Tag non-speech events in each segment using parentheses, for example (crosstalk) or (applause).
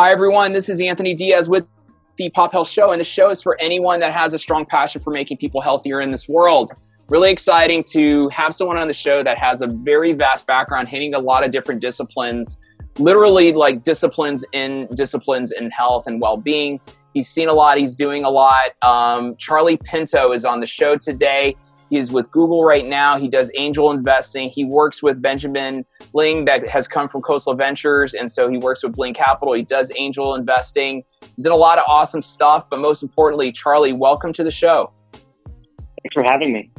Hi, everyone. This is Anthony Diaz with the Pop Health Show, and the show is for anyone that has a strong passion for making people healthier in this world. Really exciting to have someone on the show that has a very vast background, hitting a lot of different disciplines, literally like disciplines in disciplines in health and well-being. He's seen a lot. He's doing a lot. Um, Charlie Pinto is on the show today. He is with Google right now. He does angel investing. He works with Benjamin Ling, that has come from Khosla Ventures, and so he works with Bling Capital. He does angel investing. He's done a lot of awesome stuff, but most importantly, Charlie, welcome to the show. Thanks for having me.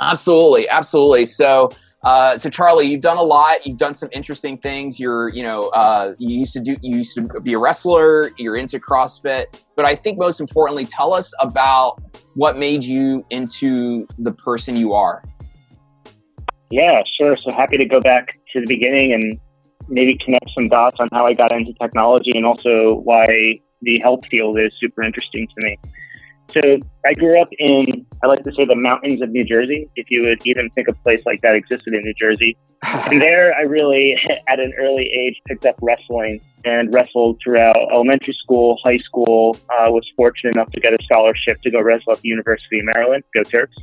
Absolutely, absolutely. So, uh, so Charlie, you've done a lot. You've done some interesting things. You're, you know, uh, you used to do, you used to be a wrestler. You're into CrossFit, but I think most importantly, tell us about what made you into the person you are. Yeah, sure. So happy to go back to the beginning and maybe connect some dots on how I got into technology and also why the health field is super interesting to me. So I grew up in, I like to say, the mountains of New Jersey, if you would even think a place like that existed in New Jersey. (laughs) and there I really, (laughs) at an early age, picked up wrestling and wrestled throughout elementary school, high school, uh, was fortunate enough to get a scholarship to go wrestle at the University of Maryland, go Terps.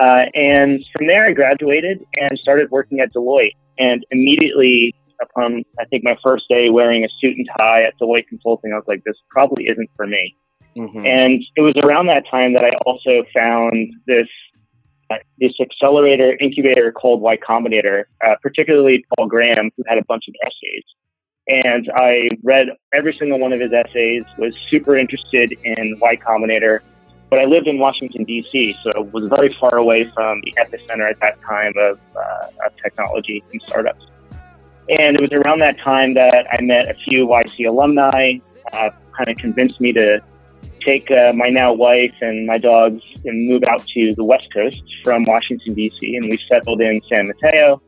Uh, and from there, I graduated and started working at Deloitte. And immediately upon, I think, my first day wearing a suit and tie at Deloitte Consulting, I was like, this probably isn't for me. Mm-hmm. And it was around that time that I also found this uh, this accelerator incubator called Y Combinator, uh, particularly Paul Graham, who had a bunch of essays. And I read every single one of his essays, was super interested in Y Combinator. But I lived in Washington, D.C., so was very far away from the epicenter at that time of, uh, of technology and startups. And it was around that time that I met a few YC alumni, uh, kind of convinced me to take uh, my now wife and my dogs and move out to the West Coast from Washington, D.C., and we settled in San Mateo.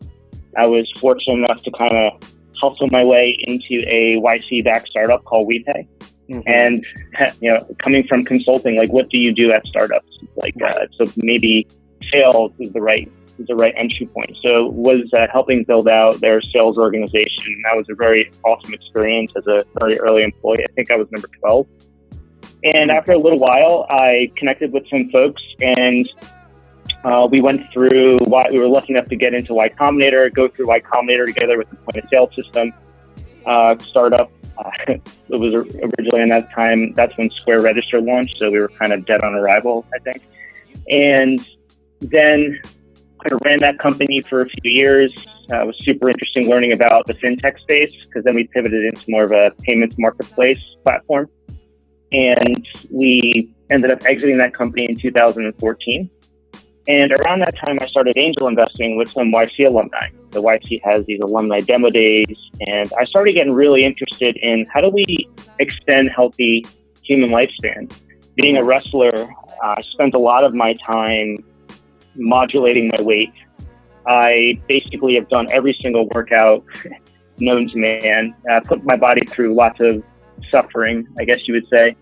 I was fortunate enough to kind of hustle my way into a YC backed startup called WePay. Mm-hmm. And (laughs) you know, coming from consulting, like what do you do at startups? Like, uh, so maybe sales is the right is the right entry point. So was uh, helping build out their sales organization. And that was a very awesome experience as a very early employee. I think I was number twelve. And after a little while, I connected with some folks and uh, we went through why we were lucky enough to get into Y Combinator, go through Y Combinator together with the point of sale system uh, startup. Uh, (laughs) it was originally in that time, that's when Square Register launched. So we were kind of dead on arrival, I think. And then of ran that company for a few years. Uh, it was super interesting learning about the fintech space because then we pivoted into more of a payments marketplace platform. And we ended up exiting that company in 2014. And around that time, I started angel investing with some YC alumni. The YC has these alumni demo days, and I started getting really interested in how do we extend healthy human lifespan. Being a wrestler, uh, I spent a lot of my time modulating my weight. I basically have done every single workout (laughs) known to man, uh, put my body through lots of suffering, I guess you would say.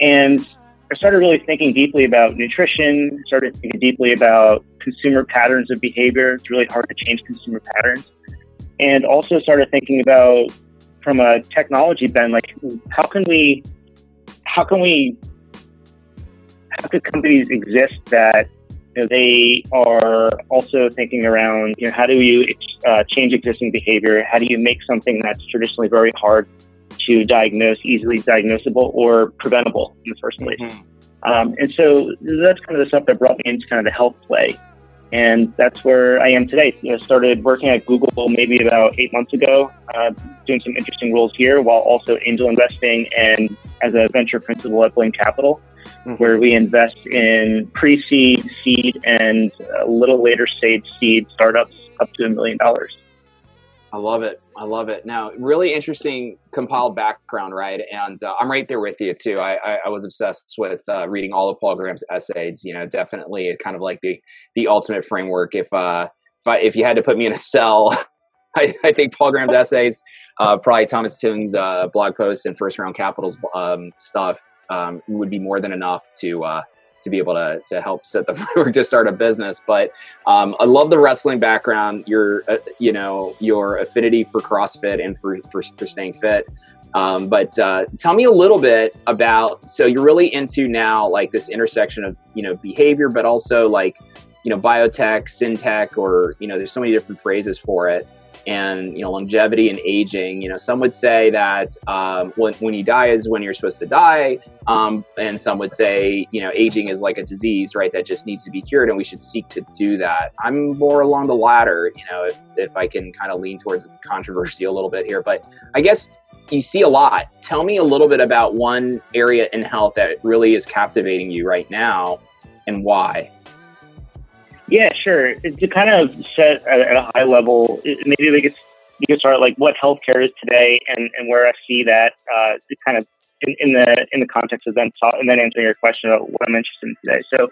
And I started really thinking deeply about nutrition, started thinking deeply about consumer patterns of behavior. It's really hard to change consumer patterns. And also started thinking about from a technology bend, like how can we how can we how could companies exist that you know, they are also thinking around you know how do you uh, change existing behavior? How do you make something that's traditionally very hard to diagnose, easily diagnosable or preventable in the first place. Mm-hmm. Um, and so that's kind of the stuff that brought me into kind of the health play. And that's where I am today. You know, started working at Google maybe about eight months ago, uh, doing some interesting roles here while also angel investing and as a venture principal at Bling Capital, mm-hmm. where we invest in pre-seed, seed, and a little later stage seed startups up to a million dollars. I love it. I love it. Now, really interesting compiled background, right? And uh, I'm right there with you too. I, I, I was obsessed with uh, reading all of Paul Graham's essays. You know, definitely kind of like the the ultimate framework. If uh, if, I, if you had to put me in a cell, (laughs) I, I think Paul Graham's essays, uh, probably Tomasz Tunguz uh, blog posts and First Round Capital's um, stuff um, would be more than enough to uh, to be able to, to help set the (laughs) framework to start a business. But um, I love the wrestling background, your, uh, you know, your affinity for CrossFit and for, for, for staying fit. Um, but uh, tell me a little bit about. So you're really into now like this intersection of you know behavior, but also like you know biotech, syntech, or you know there's so many different phrases for it and you know longevity and aging you know some would say that um, when, when you die is when you're supposed to die um, and some would say you know aging is like a disease right that just needs to be cured and we should seek to do that. I'm more along the latter you know if, if i can kind of lean towards controversy a little bit here but i guess you see a lot. Tell me a little bit about one area in health that really is captivating you right now and why yeah, sure. To kind of set at, a high level, maybe we could you could start like what healthcare is today, and, and where I see that uh, kind of in, in, the in the context of then and then answering your question about what I'm interested in today. So,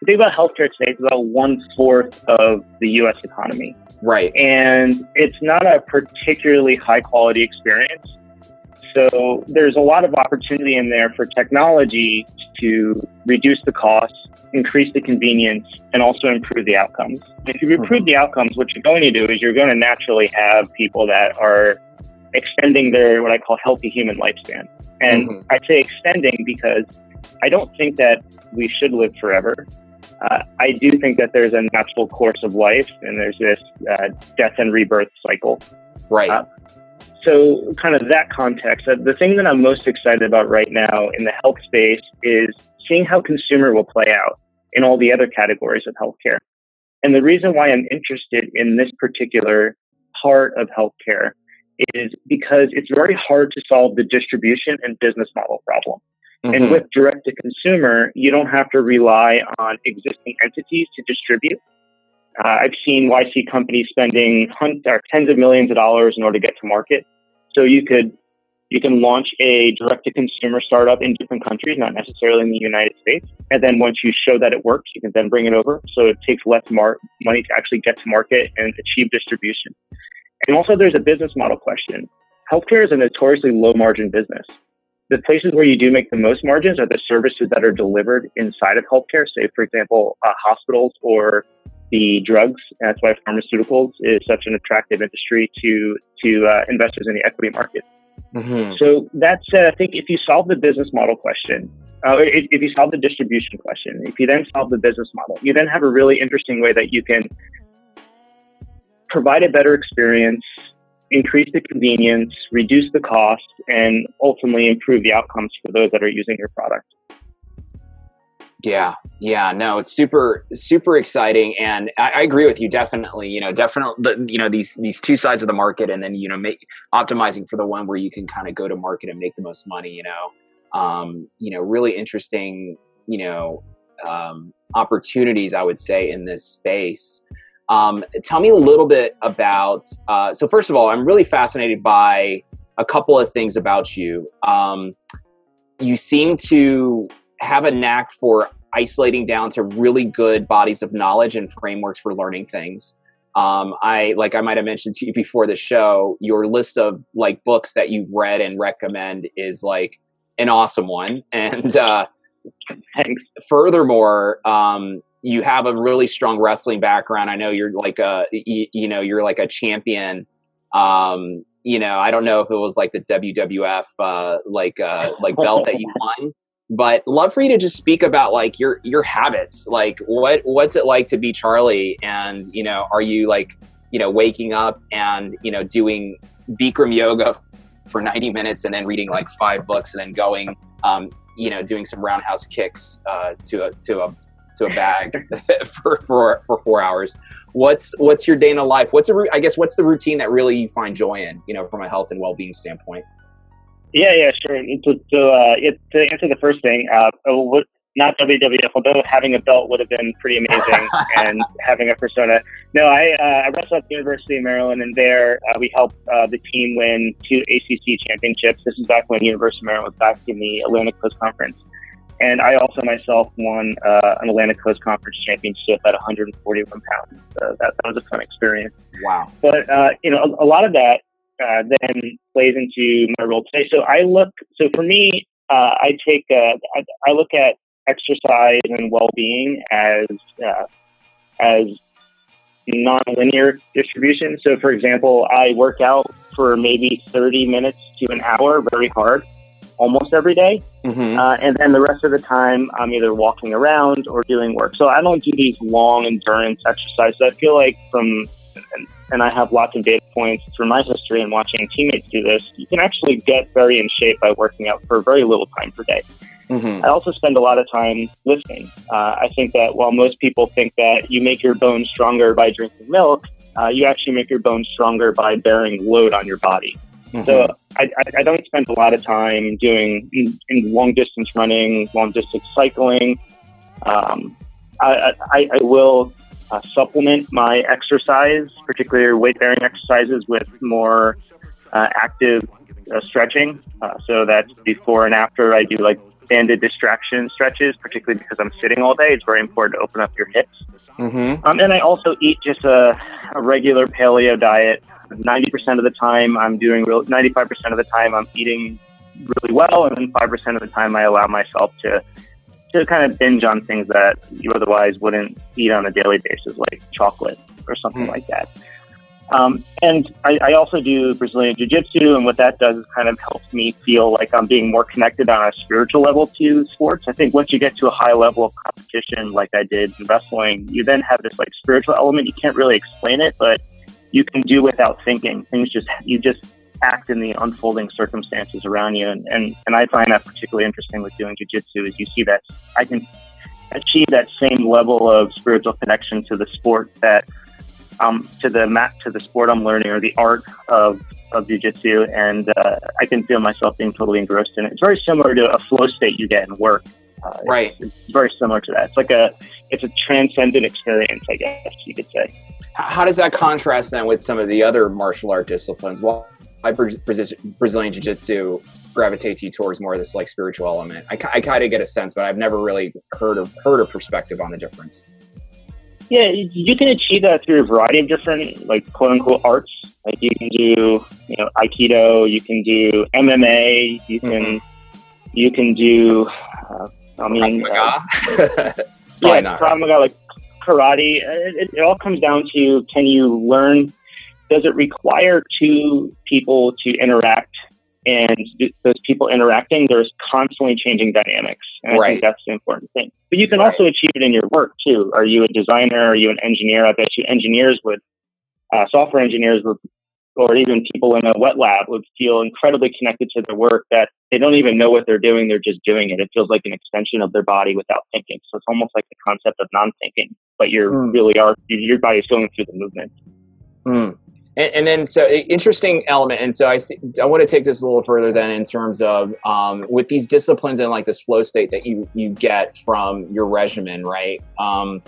the thing about healthcare today is about one fourth of the U.S. economy, right? And it's not a particularly high quality experience. So there's a lot of opportunity in there for technology to reduce the cost, increase the convenience, and also improve the outcomes. If you improve mm-hmm. the outcomes, what you're going to do is you're going to naturally have people that are extending their what I call healthy human lifespan. And mm-hmm. I say extending because I don't think that we should live forever. Uh, I do think that there's a natural course of life and there's this uh, death and rebirth cycle. Right. Uh, so, kind of that context, uh, the thing that I'm most excited about right now in the health space is seeing how consumer will play out in all the other categories of healthcare. And the reason why I'm interested in this particular part of healthcare is because it's very hard to solve the distribution and business model problem. Mm-hmm. And with direct to consumer, you don't have to rely on existing entities to distribute. Uh, I've seen YC companies spending hundreds or tens of millions of dollars in order to get to market. So you could you can launch a direct to consumer startup in different countries, not necessarily in the United States. And then once you show that it works, you can then bring it over. So it takes less mar- money to actually get to market and achieve distribution. And also, there's a business model question. Healthcare is a notoriously low margin business. The places where you do make the most margins are the services that are delivered inside of healthcare, say, for example, uh, hospitals or the drugs. That's why pharmaceuticals is such an attractive industry to to uh, investors in the equity market. Mm-hmm. So that's said, I think if you solve the business model question, uh, if, if, you solve the distribution question, if you then solve the business model, you then have a really interesting way that you can provide a better experience, increase the convenience, reduce the cost, and ultimately improve the outcomes for those that are using your product. Yeah, yeah, no, it's super, super exciting, and I, I, agree with you. Definitely, you know, definitely, you know, these these two sides of the market, and then you know, make optimizing for the one where you can kind of go to market and make the most money. You know, um, you know, really interesting, you know, um, opportunities. I would say in this space. Um, tell me a little bit about. Uh, so, first of all, I'm really fascinated by a couple of things about you. Um, you seem to have a knack for isolating down to really good bodies of knowledge and frameworks for learning things. Um, I like I might have mentioned to you before the show, your list of like books that you've read and recommend is like an awesome one. (laughs) And uh, furthermore, um, you have a really strong wrestling background. I know you're like a you, you know you're like a champion. Um, you know, I don't know if it was like the WWF uh, like uh, like belt that you (laughs) won, but love for you to just speak about like your your habits. Like what what's it like to be charlie? And you know are you like you know waking up and you know doing bikram yoga for 90 minutes and then reading like five books and then going um, you know doing some roundhouse kicks uh, to a to a to a bag (laughs) for, for for four hours? What's what's your day in the life? What's a i guess what's the routine that really you find joy in you know from a health and well-being standpoint yeah, yeah, sure. To to, uh, it, to answer the first thing, uh, oh, not WWF, although having a belt would have been pretty amazing, (laughs) and having a persona. No, I uh, I wrestled at the University of Maryland, and there uh, we helped uh, the team win two ACC championships. This is back when the University of Maryland was back in the Atlantic Coast Conference, and I also myself won uh, an Atlantic Coast Conference championship at 141 pounds. that, that was a fun experience. Wow! But uh, you know, a, a lot of that uh, then plays into my role today. So I look, so for me, uh, I take, uh, I, I, look at exercise and well-being as, uh, as non-linear distribution. So, for example, I work out for maybe 30 minutes to an hour very hard almost every day. Mm-hmm. Uh, and then the rest of the time, I'm either walking around or doing work. So I don't do these long endurance exercises. I feel like from, and I have lots of data points through my history and watching teammates do this, you can actually get very in shape by working out for very little time per day. Mm-hmm. I also spend a lot of time lifting. Uh, I think that while most people think that you make your bones stronger by drinking milk, uh, you actually make your bones stronger by bearing load on your body. Mm-hmm. So I, I, don't spend a lot of time doing in, in long distance running, long distance cycling. Um, I, I, I, will uh, supplement my exercise, particularly weight bearing exercises, with more uh, active uh, stretching. Uh, so that's before and after I do like banded distraction stretches, particularly because I'm sitting all day. It's very important to open up your hips. Mm-hmm. Um, and I also eat just a, a regular paleo diet. 90% of the time, I'm doing real, 95% of the time, I'm eating really well. And then 5% of the time, I allow myself to, to kind of binge on things that you otherwise wouldn't eat on a daily basis, like chocolate or something mm. like that. Um, and I, I, also do Brazilian Jiu Jitsu, and what that does is kind of helps me feel like I'm being more connected on a spiritual level to sports. I think once you get to a high level of competition, like I did in wrestling, you then have this like spiritual element. You can't really explain it, but you can do without thinking. Things just, you just act in the unfolding circumstances around you. And, and, and I find that particularly interesting with doing Jiu Jitsu is you see that I can achieve that same level of spiritual connection to the sport that um, to the mat to the sport I'm learning or the art of of jujitsu, and uh, I can feel myself being totally engrossed in it. It's very similar to a flow state you get in work. Uh, right. It's, it's, very similar to that. It's like a it's a transcendent experience, I guess you could say. How does that contrast then with some of the other martial art disciplines? Well, I Brazilian Jiu Jitsu gravitates you towards more of this like spiritual element. I, I kind of get a sense, but I've never really heard of heard a perspective on the difference. Yeah, you can achieve that through a variety of different, like quote unquote, arts. Like you can do, you know, Aikido. You can do MMA. You can, mm-hmm. you can do. Uh, I mean, uh, (laughs) yeah, Krav Maga, like karate. It, it all comes down to can you learn? Does it require two people to interact and those people interacting, there's constantly changing dynamics. And I think that's the important thing. But you can right. also achieve it in your work too. Are you a designer? Are you an engineer? I bet you engineers would, uh, software engineers would, or even people in a wet lab would feel incredibly connected to their work that they don't even know what they're doing. They're just doing it. It feels like an extension of their body without thinking. So it's almost like the concept of non-thinking, but you mm. really are, your body is going through the movement. Mm. And, and, then, so interesting element. And so I see, I want to take this a little further then in terms of um, with these disciplines and like this flow state that you you get from your regimen, right? Um,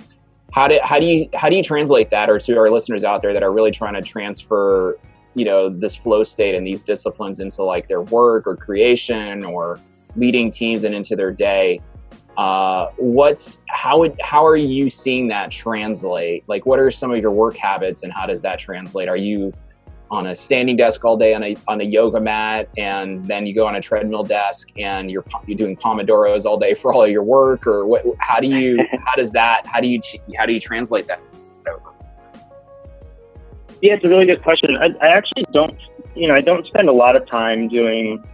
how do how do you how do you translate that, or to our listeners out there that are really trying to transfer, you know, this flow state and these disciplines into like their work or creation or leading teams and into their day? Uh, what's how would how are you seeing that translate? Like what are some of your work habits and how does that translate? Are you on a standing desk all day on a on a yoga mat and then you go on a treadmill desk and you're you're doing pomodoros all day for all of your work or what how do you (laughs) how does that how do you how do you translate that? Yeah it's a really good question. I, I actually don't you know i don't spend a lot of time doing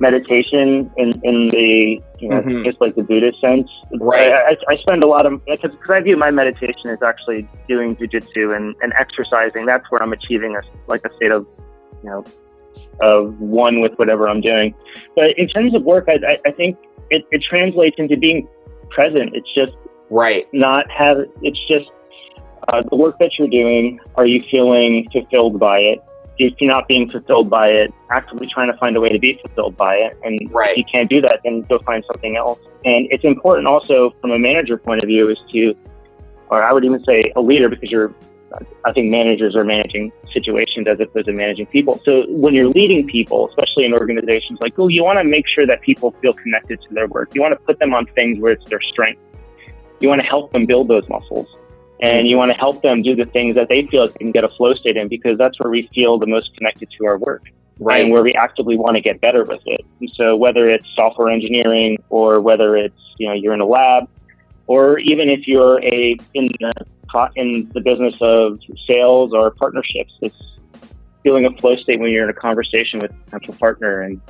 meditation in, in the you know mm-hmm. just like the Buddhist sense. Right. I, I, spend a lot of because I view my meditation as actually doing jujitsu and, and exercising. That's where I'm achieving a like a state of you know of one with whatever I'm doing. But in terms of work, I, I think it, it translates into being present. It's just right. Not have it's just uh, the work that you're doing. Are you feeling fulfilled by it? If you're not being fulfilled by it, actively trying to find a way to be fulfilled by it. And right. if you can't do that, then go find something else. And it's important also from a manager point of view is to, or I would even say a leader because you're, I think managers are managing situations as opposed to managing people. So when you're leading people, especially in organizations like, oh, you want to make sure that people feel connected to their work. You want to put them on things where it's their strength. You want to help them build those muscles and you want to help them do the things that they feel like they can get a flow state in because that's where we feel the most connected to our work right. and where we actively want to get better with it. And so whether it's software engineering or whether it's, you know, you're in a lab or even if you're a in the in the business of sales or partnerships. It's feeling a flow state when you're in a conversation with a potential partner and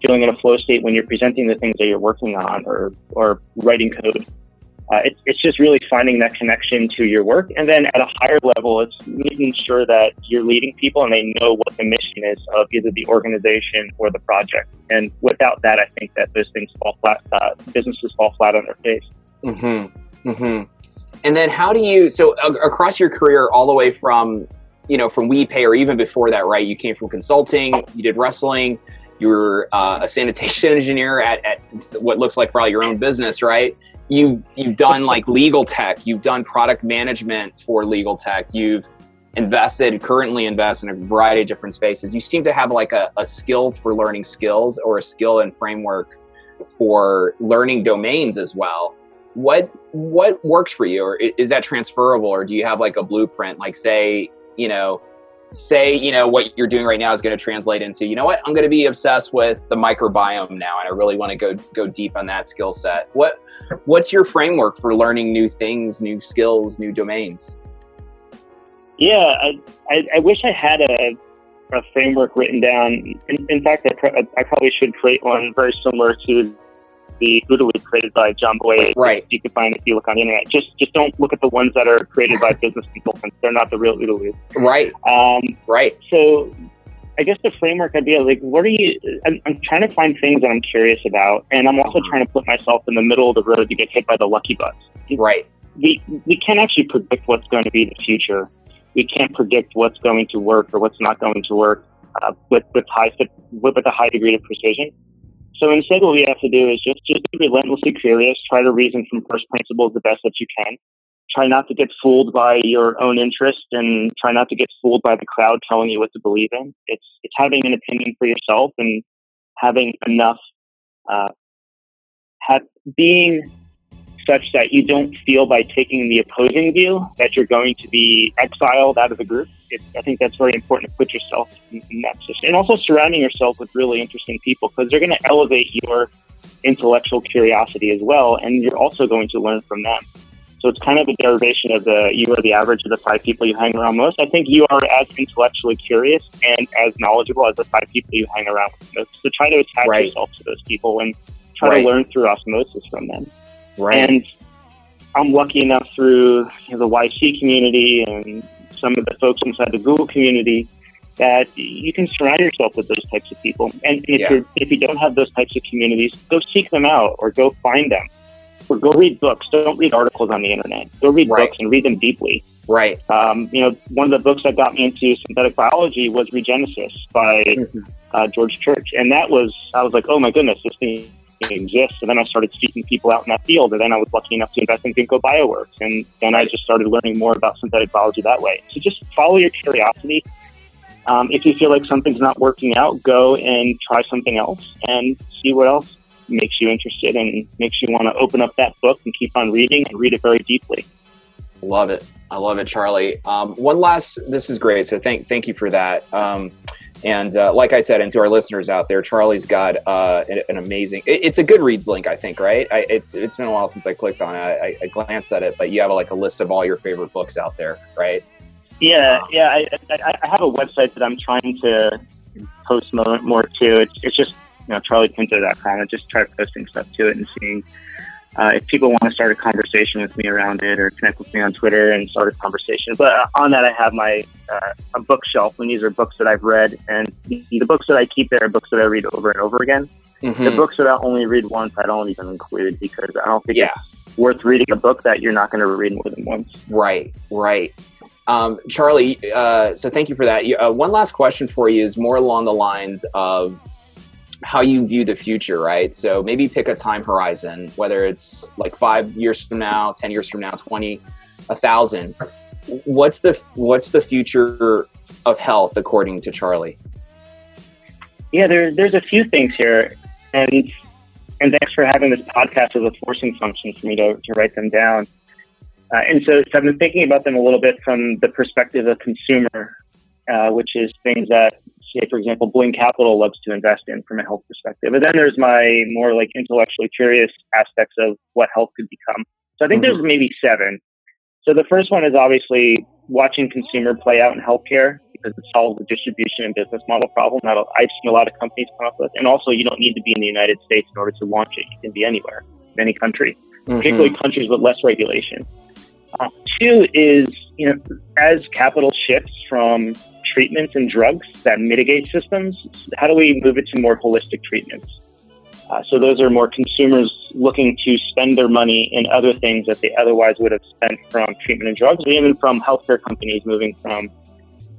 feeling in a flow state when you're presenting the things that you're working on or, or writing code. Uh, it, it's just really finding that connection to your work. And then at a higher level, it's making sure that you're leading people and they know what the mission is of either the organization or the project. And without that, I think that those things fall flat, uh, businesses fall flat on their face. Mm-hmm. Mm-hmm. And then how do you, so uh, across your career, all the way from, you know, from WePay or even before that, right? You came from consulting, you did wrestling, you were uh, a sanitation (laughs) engineer at, at what looks like probably your own business, right? You've, you've done like legal tech, you've done product management for legal tech, you've invested, currently invest in a variety of different spaces. You seem to have like a, a skill for learning skills or a skill and framework for learning domains as well. What what works for you? Or is that transferable? Or do you have like a blueprint? Like say you know say you know what you're doing right now is going to translate into you know what i'm going to be obsessed with the microbiome now and i really want to go go deep on that skill set. What what's your framework for learning new things new skills new domains? Yeah i i, I wish i had a a framework written down. In, in fact I, I probably should create one very similar to the Loop created by John Boyd. Right. You can find if you look on the internet. Just just don't look at the ones that are created by (laughs) business consultants. They're not the real OODA Right. Um, right. So I guess the framework idea, like, what are you? I'm, I'm, trying to find things that I'm curious about, and I'm also trying to put myself in the middle of the road to get hit by the lucky bus. Right. We we can't actually predict what's going to be the future. We can't predict what's going to work or what's not going to work uh, with with high with, with a high degree of precision. So instead, what we have to do is just just be relentlessly curious. Try to reason from first principles the best that you can. Try not to get fooled by your own interest, and try not to get fooled by the crowd telling you what to believe in. It's it's having an opinion for yourself and having enough, uh, have, being such that you don't feel by taking the opposing view that you're going to be exiled out of the group. It, I think that's very important to put yourself in, in that position. And also surrounding yourself with really interesting people because they're going to elevate your intellectual curiosity as well. And you're also going to learn from them. So it's kind of a derivation of the you are the average of the five people you hang around most. I think you are as intellectually curious and as knowledgeable as the five people you hang around with most. So try to attach right. yourself to those people and try right. to learn through osmosis from them. Right. And I'm lucky enough through you know, the YC community and some of the folks inside the Google community that you can surround yourself with those types of people. And if, yeah. if you don't have those types of communities, go seek them out or go find them or go read books. Don't read articles on the internet. Go read right. books and read them deeply. Right. Um, you know, one of the books that got me into synthetic biology was Regenesis by mm-hmm. uh, George Church. And that was, I was like, oh my goodness, this thing exists. And then I started seeking people out in that field. And then I was lucky enough to invest in Ginkgo Bioworks. And then I just started learning more about synthetic biology that way. So just follow your curiosity. Um, if you feel like something's not working out, go and try something else and see what else makes you interested and makes you want to open up that book and keep on reading and read it very deeply. Love it. I love it, Charlie. Um, one last, this is great. So thank, thank you for that. Um, and uh, like I said, and to our listeners out there, Charlie's got uh, an, an, amazing. It, it's a Goodreads link, I think, right? I, it's it's been a while since I clicked on it. I, I, glanced at it, but you have like a list of all your favorite books out there, right? Yeah, yeah. I, I, I have a website that I'm trying to post more, more to. It's, it's just you know charliepinto.com. I just try posting stuff to it and seeing uh, if people want to start a conversation with me around it or connect with me on Twitter and start a conversation. But uh, on that, I have my uh, a bookshelf, and these are books that I've read, and the books that I keep there are books that I read over and over again. Mm-hmm. The books that I only read once, I don't even include because I don't think yeah. it's worth reading a book that you're not going to read more than once. Right, right. Um, Charlie, uh, so thank you for that. Uh, one last question for you is more along the lines of how you view the future, right? So maybe pick a time horizon, whether it's like five years from now, 10 years from now, 20, a thousand. What's the, what's the future of health according to Charlie? Yeah, there, there's a few things here. And, and thanks for having this podcast as a forcing function for me to, to write them down. Uh, and so, so I've been thinking about them a little bit from the perspective of consumer, uh, which is things that say, for example, Bling Capital loves to invest in from a health perspective. And then there's my more like intellectually curious aspects of what health could become. So I think mm-hmm. there's maybe seven. So the first one is obviously watching consumer play out in healthcare because it solves the distribution and business model problem that I've seen a lot of companies come up with. And also, you don't need to be in the United States in order to launch it. You can be anywhere, in any country, mm-hmm. particularly countries with less regulation. Uh, two is, you know, as capital shifts from treatments and drugs that mitigate systems, how do we move it to more holistic treatments? Uh, so those are more consumers looking to spend their money in other things that they otherwise would have spent from treatment and drugs, even from healthcare companies moving from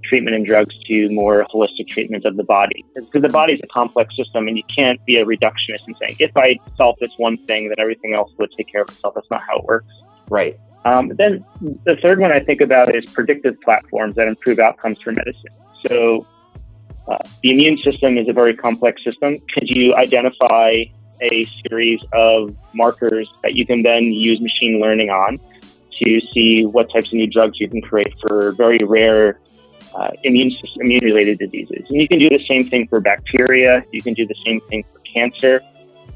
treatment and drugs to more holistic treatments of the body. Because the body is a complex system, and you can't be a reductionist and saying, if I solve this one thing, then everything else would take care of itself. That's not how it works. Right. Um, then the third one I think about is predictive platforms that improve outcomes for medicine. So uh, the immune system is a very complex system. Could you identify a series of markers that you can then use machine learning on to see what types of new drugs you can create for very rare uh, immune immune related diseases? And you can do the same thing for bacteria. You can do the same thing for cancer.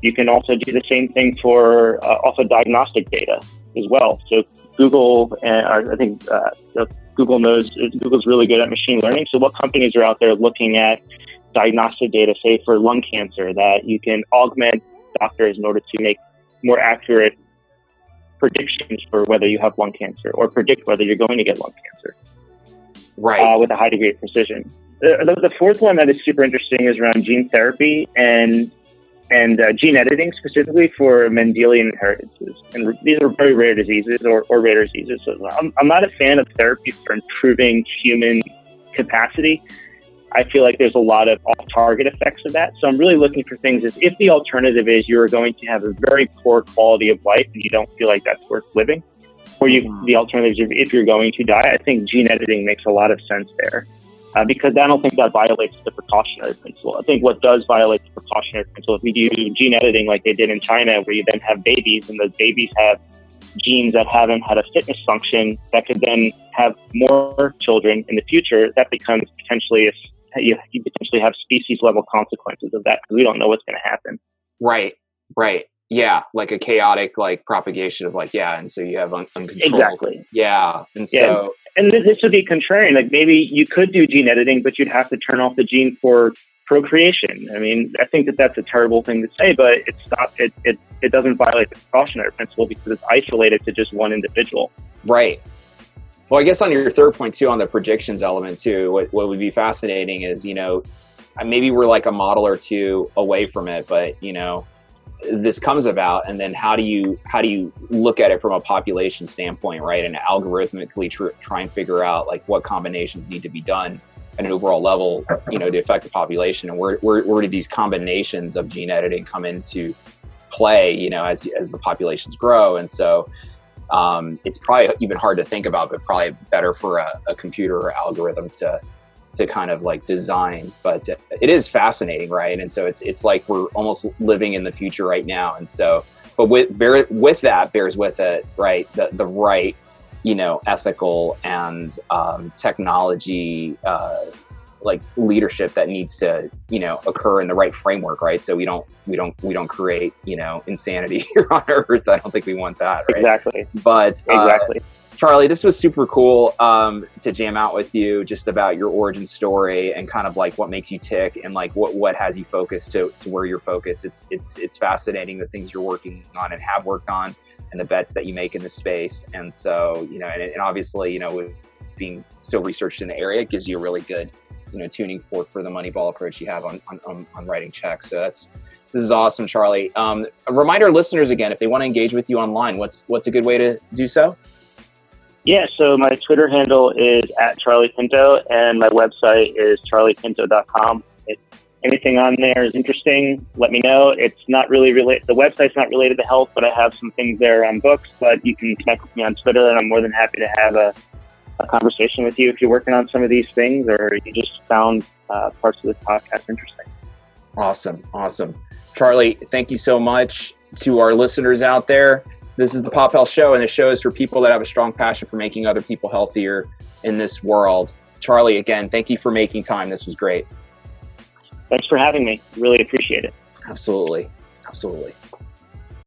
You can also do the same thing for uh, also diagnostic data as well. So Google and I think uh, Google knows Google's really good at machine learning. So what companies are out there looking at diagnostic data, say for lung cancer, that you can augment doctors in order to make more accurate predictions for whether you have lung cancer or predict whether you're going to get lung cancer. Right. Uh, with a high degree of precision. The, the, fourth one that is super interesting is around gene therapy and and uh, gene editing specifically for Mendelian inheritances. And these are very rare diseases or, or rare diseases. So I'm, I'm not a fan of therapy for improving human capacity. I feel like there's a lot of off target effects of that. So I'm really looking for things as if the alternative is you're going to have a very poor quality of life and you don't feel like that's worth living, or you, mm-hmm. the alternative is if you're going to die, I think gene editing makes a lot of sense there uh, because I don't think that violates the precautionary principle. I think what does violate the precautionary principle, if we do gene editing like they did in China, where you then have babies and those babies have genes that haven't had a fitness function that could then have more children in the future, that becomes potentially a, you, you potentially have species level consequences of that because we don't know what's going to happen. Right, right. Yeah, like a chaotic like propagation of like yeah, and so you have un- uncontrolled. Exactly. Yeah, and so and this would be contrarian. Like maybe you could do gene editing, but you'd have to turn off the gene for procreation. I mean, I think that that's a terrible thing to say, but it's not. It it, it doesn't violate the precautionary principle because it's isolated to just one individual. Right. Well, I guess on your third point too, on the predictions element too, what what would be fascinating is you know maybe we're like a model or two away from it, but you know this comes about and then how do you how do you look at it from a population standpoint right? And algorithmically tr- try and figure out like what combinations need to be done at an overall level you know to affect the population and where, where, where do these combinations of gene editing come into play you know as, as the populations grow? And so um, it's probably even hard to think about but probably better for a, a computer or algorithm to to kind of like design but it is fascinating right? And so it's it's like we're almost living in the future right now. And so but with bear, with that bears with it right? The, the right you know ethical and um, technology uh, like leadership that needs to you know occur in the right framework right? So we don't we don't we don't create you know insanity (laughs) here on earth. I don't think we want that right? exactly. But uh, exactly Charlie, this was super cool um, to jam out with you just about your origin story and kind of like what makes you tick and like what, what has you focused to, to where you're focused. It's, it's, it's fascinating the things you're working on and have worked on and the bets that you make in the space. And so, you know, and, and obviously, you know, being so researched in the area, it gives you a really good, you know, tuning fork for the money ball approach you have on, on, on writing checks. So that's, this is awesome, Charlie. Um, a reminder listeners again, if they want to engage with you online, what's, what's a good way to do so? Yeah, so my Twitter handle is at Charlie Pinto, and my website is charliepinto.com. If anything on there is interesting, let me know. It's not really related. The website's not related to health, but I have some things there on books. But you can connect with me on Twitter, and I'm more than happy to have a, a conversation with you if you're working on some of these things, or you just found uh, parts of this podcast interesting. Awesome, awesome, Charlie. Thank you so much to our listeners out there. This is the Pop Health Show, and the show is for people that have a strong passion for making other people healthier in this world. Charlie, again, thank you for making time. This was great. Thanks for having me. Really appreciate it. Absolutely. Absolutely.